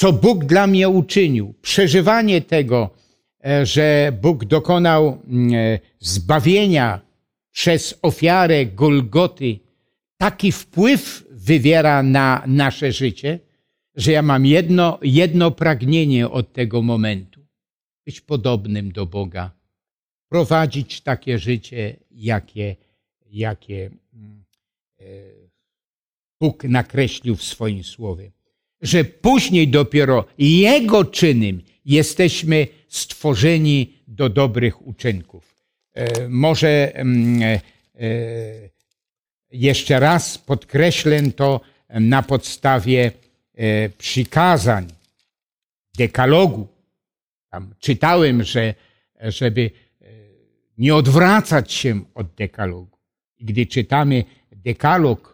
co Bóg dla mnie uczynił, przeżywanie tego, E, że Bóg dokonał mm, e, zbawienia przez ofiarę Golgoty, taki wpływ wywiera na nasze życie, że ja mam jedno, jedno pragnienie od tego momentu. Być podobnym do Boga. Prowadzić takie życie, jakie, jakie mm, e, Bóg nakreślił w swoim słowie. Że później dopiero Jego czynem jesteśmy stworzeni do dobrych uczynków. E, może mm, e, e, jeszcze raz podkreślę to na podstawie przykazań dekalogu. Tam czytałem, że żeby nie odwracać się od dekalogu. Gdy czytamy dekalog,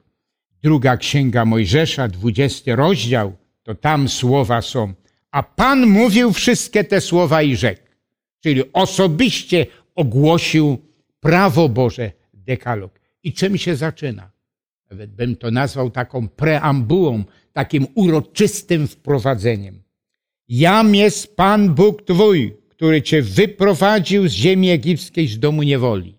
druga księga Mojżesza, dwudziesty rozdział, to tam słowa są a Pan mówił wszystkie te słowa i rzekł. Czyli osobiście ogłosił prawo Boże, dekalog. I czym się zaczyna? Nawet bym to nazwał taką preambułą, takim uroczystym wprowadzeniem. Jam jest Pan Bóg Twój, który Cię wyprowadził z ziemi egipskiej z domu niewoli.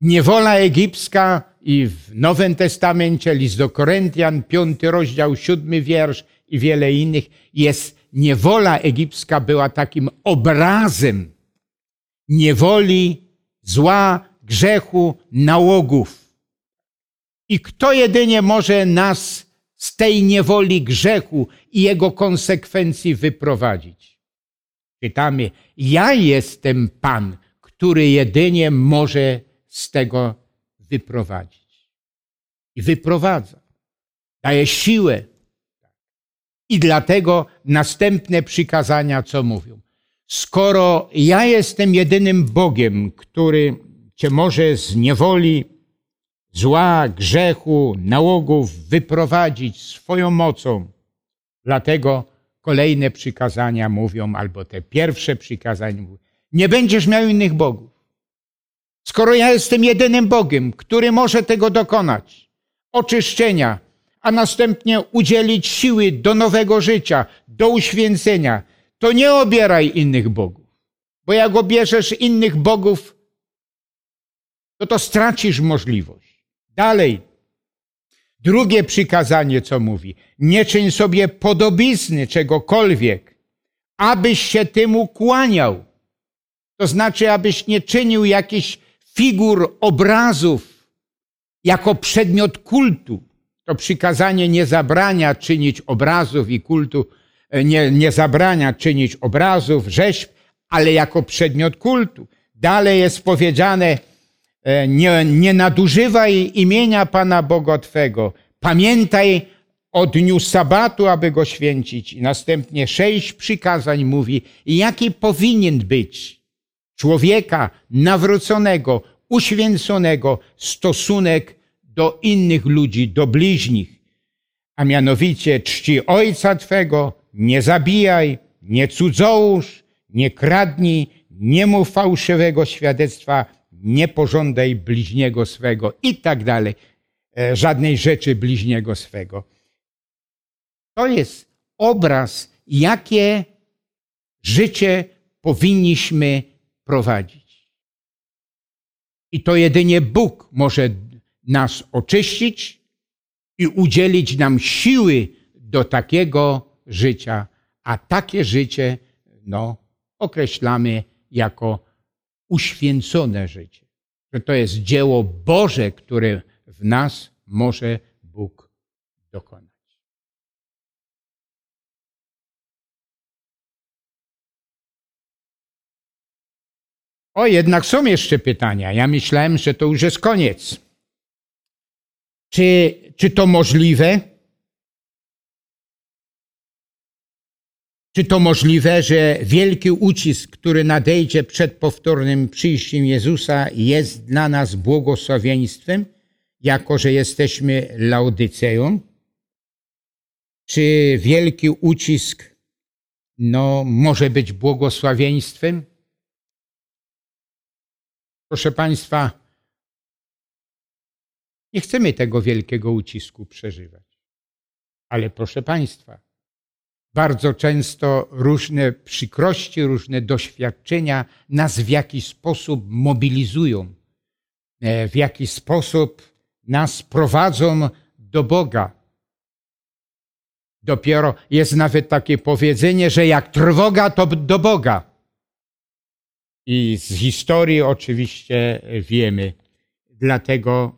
Niewola egipska i w Nowym Testamencie, list do Koryntian, piąty rozdział, siódmy wiersz i wiele innych, jest niewola egipska była takim obrazem niewoli, zła, grzechu, nałogów. I kto jedynie może nas z tej niewoli grzechu i jego konsekwencji wyprowadzić? Czytamy, ja jestem Pan, który jedynie może z tego wyprowadzić. I wyprowadza. Daje siłę, i dlatego następne przykazania, co mówią. Skoro ja jestem jedynym Bogiem, który cię może z niewoli, zła, grzechu, nałogów wyprowadzić swoją mocą Dlatego kolejne przykazania mówią, albo te pierwsze przykazania mówią, nie będziesz miał innych bogów. Skoro ja jestem jedynym Bogiem, który może tego dokonać, oczyszczenia, a następnie udzielić siły do nowego życia, do uświęcenia, to nie obieraj innych bogów. Bo jak obierzesz innych bogów, to to stracisz możliwość. Dalej. Drugie przykazanie, co mówi, nie czyń sobie podobizny czegokolwiek, abyś się temu kłaniał. To znaczy, abyś nie czynił jakichś figur, obrazów jako przedmiot kultu. To przykazanie nie zabrania czynić obrazów i kultu, e, nie, nie zabrania czynić obrazów, rzeźb, ale jako przedmiot kultu. Dalej jest powiedziane, e, nie, nie nadużywaj imienia Pana Boga Twego. Pamiętaj o dniu sabatu, aby go święcić. I następnie sześć przykazań mówi, jaki powinien być człowieka nawróconego, uświęconego stosunek do innych ludzi, do bliźnich. A mianowicie czci ojca Twego, nie zabijaj, nie cudzołóż, nie kradnij, nie mów fałszywego świadectwa, nie pożądaj bliźniego swego i tak dalej. E, żadnej rzeczy bliźniego swego. To jest obraz, jakie życie powinniśmy prowadzić. I to jedynie Bóg może nas oczyścić i udzielić nam siły do takiego życia, a takie życie no, określamy jako uświęcone życie. Że to jest dzieło Boże, które w nas może Bóg dokonać. O, jednak są jeszcze pytania. Ja myślałem, że to już jest koniec. Czy, czy to możliwe? Czy to możliwe, że wielki ucisk, który nadejdzie przed powtórnym przyjściem Jezusa, jest dla nas błogosławieństwem, jako że jesteśmy Laodyceją? Czy wielki ucisk no, może być błogosławieństwem? Proszę Państwa, nie chcemy tego wielkiego ucisku przeżywać. Ale proszę Państwa, bardzo często różne przykrości, różne doświadczenia nas w jakiś sposób mobilizują, e, w jakiś sposób nas prowadzą do Boga. Dopiero jest nawet takie powiedzenie, że jak trwoga, to do Boga. I z historii oczywiście wiemy. Dlatego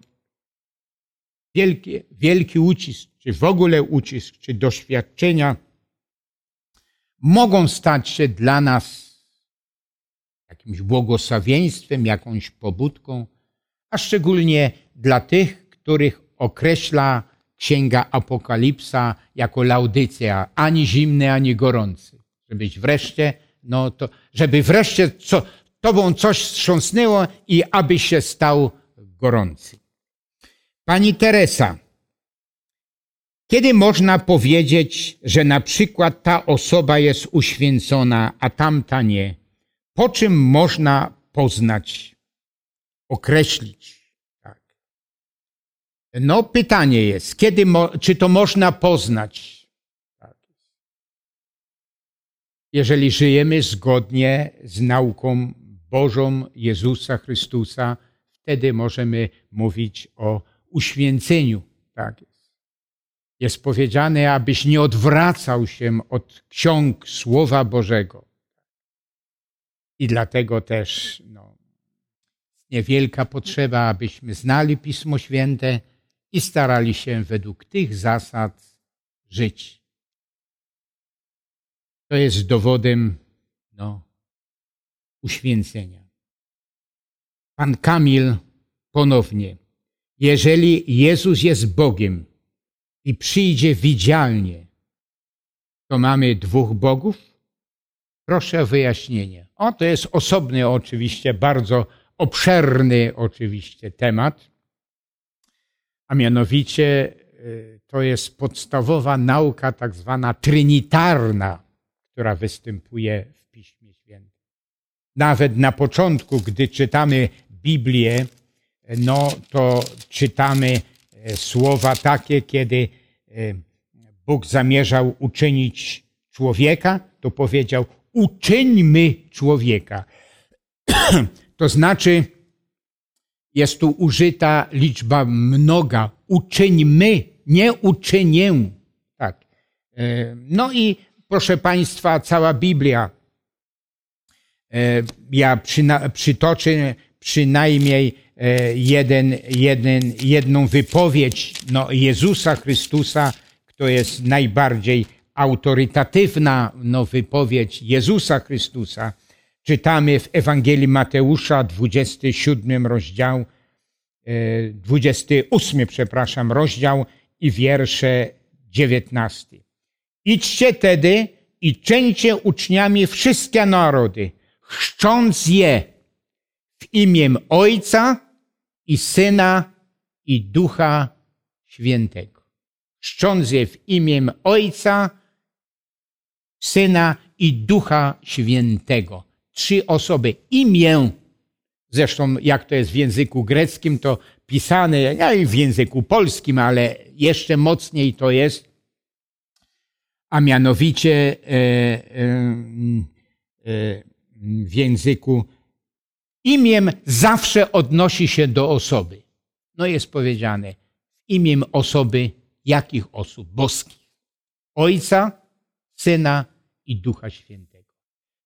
wielki, wielki ucisk, czy w ogóle ucisk, czy doświadczenia mogą stać się dla nas jakimś błogosławieństwem, jakąś pobudką, a szczególnie dla tych, których określa Księga Apokalipsa jako laudycja, ani zimny, ani gorący. Żebyś wreszcie, no to, żeby wreszcie co, tobą coś wstrząsnęło i aby się stał gorący. Pani Teresa, kiedy można powiedzieć, że na przykład ta osoba jest uświęcona, a tamta nie? Po czym można poznać, określić? Tak. No, pytanie jest, kiedy, czy to można poznać? Tak. Jeżeli żyjemy zgodnie z nauką Bożą Jezusa Chrystusa, wtedy możemy mówić o uświęceniu. Tak jest. Jest powiedziane, abyś nie odwracał się od ksiąg Słowa Bożego. I dlatego też no, niewielka potrzeba, abyśmy znali Pismo Święte i starali się według tych zasad żyć. To jest dowodem no, uświęcenia. Pan Kamil ponownie jeżeli Jezus jest Bogiem i przyjdzie widzialnie, to mamy dwóch bogów? Proszę o wyjaśnienie. O, to jest osobny oczywiście, bardzo obszerny oczywiście temat, a mianowicie to jest podstawowa nauka, tak zwana trinitarna, która występuje. Nawet na początku, gdy czytamy Biblię, no to czytamy e, słowa takie, kiedy e, Bóg zamierzał uczynić człowieka, to powiedział: Uczyńmy człowieka. to znaczy, jest tu użyta liczba mnoga. Uczyńmy, nie uczynię. Tak. E, no i proszę Państwa, cała Biblia. Ja przyna- przytoczę przynajmniej E, jeden, jeden, jedną wypowiedź no, Jezusa Chrystusa, to jest najbardziej autorytatywna no, wypowiedź Jezusa Chrystusa. Czytamy w Ewangelii Mateusza, 27 rozdział, 28, e, przepraszam, rozdział i wiersze 19. Idźcie tedy i czyńcie uczniami wszystkie narody, chrzcząc je w imię Ojca i Syna i Ducha Świętego. Czcząc je w imię Ojca, Syna i Ducha Świętego. Trzy osoby. Imię. Zresztą, jak to jest w języku greckim, to pisane, ja i w języku polskim, ale jeszcze mocniej to jest, a mianowicie e, e, e, w języku Imiem zawsze odnosi się do osoby. No jest powiedziane, imiem osoby, jakich osób? Boskich. Ojca, Syna i Ducha Świętego.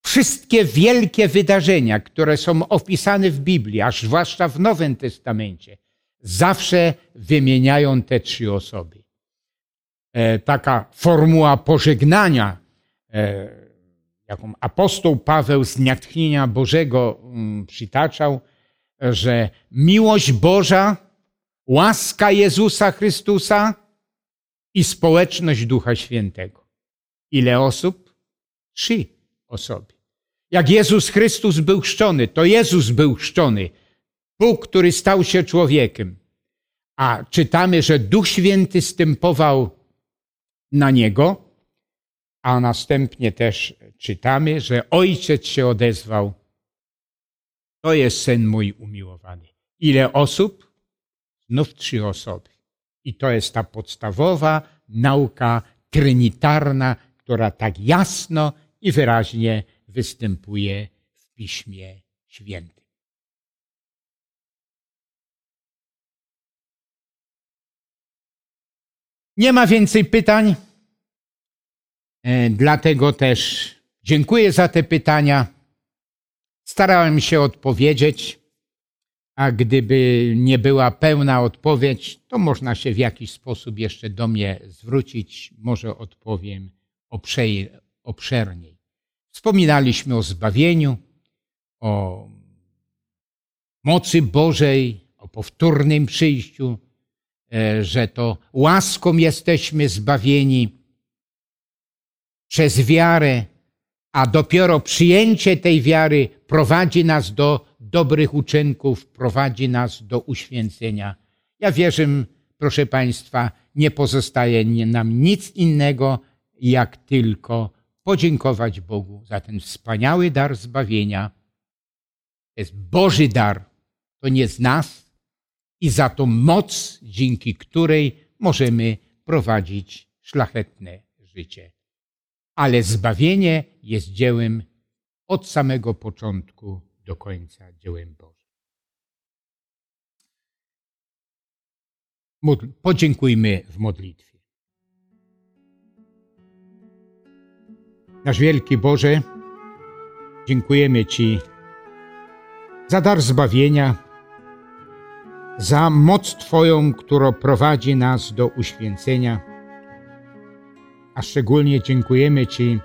Wszystkie wielkie wydarzenia, które są opisane w Biblii, a zwłaszcza w Nowym Testamencie, zawsze wymieniają te trzy osoby. E, taka formuła pożegnania e, jaką apostoł Paweł z natchnienia Bożego mm, przytaczał, że miłość Boża, łaska Jezusa Chrystusa i społeczność Ducha Świętego. Ile osób? Trzy osoby. Jak Jezus Chrystus był chrzczony, to Jezus był chrzczony. Bóg, który stał się człowiekiem. A czytamy, że Duch Święty stępował na niego, a następnie też czytamy, że ojciec się odezwał. To jest syn mój umiłowany. Ile osób? Znów trzy osoby. I to jest ta podstawowa nauka trinitarna, która tak jasno i wyraźnie występuje w Piśmie Świętym. Nie ma więcej pytań. E, dlatego też dziękuję za te pytania. Starałem się odpowiedzieć, a gdyby nie była pełna odpowiedź, to można się w jakiś sposób jeszcze do mnie zwrócić. Może odpowiem obszerniej. Wspominaliśmy o zbawieniu, o mocy Bożej, o powtórnym przyjściu, e, że to łaską jesteśmy zbawieni przez wiarę, a dopiero przyjęcie tej wiary prowadzi nas do dobrych uczynków, prowadzi nas do uświęcenia. Ja wierzę, proszę Państwa, nie pozostaje nam nic innego, jak tylko podziękować Bogu za ten wspaniały dar zbawienia. To jest Boży dar, to nie z nas i za tą moc, dzięki której możemy prowadzić szlachetne życie ale zbawienie jest dziełem od samego początku do końca dziełem Bożym. Podziękujmy w modlitwie. Nasz wielki Boże, dziękujemy Ci za dar zbawienia, za moc Twoją, która prowadzi nas do uświęcenia a szczególnie dziękujemy Ci,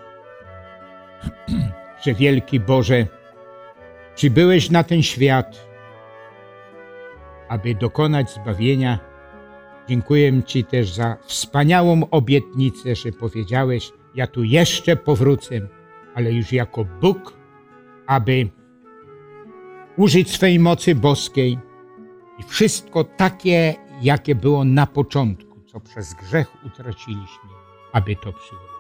że wielki Boże, przybyłeś na ten świat, aby dokonać zbawienia. Dziękuję Ci też za wspaniałą obietnicę, że powiedziałeś, ja tu jeszcze powrócę, ale już jako Bóg, aby użyć swej mocy boskiej i wszystko takie, jakie było na początku co przez grzech utraciliśmy, aby to przywrócić.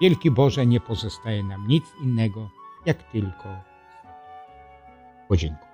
Wielki Boże, nie pozostaje nam nic innego, jak tylko podziękować.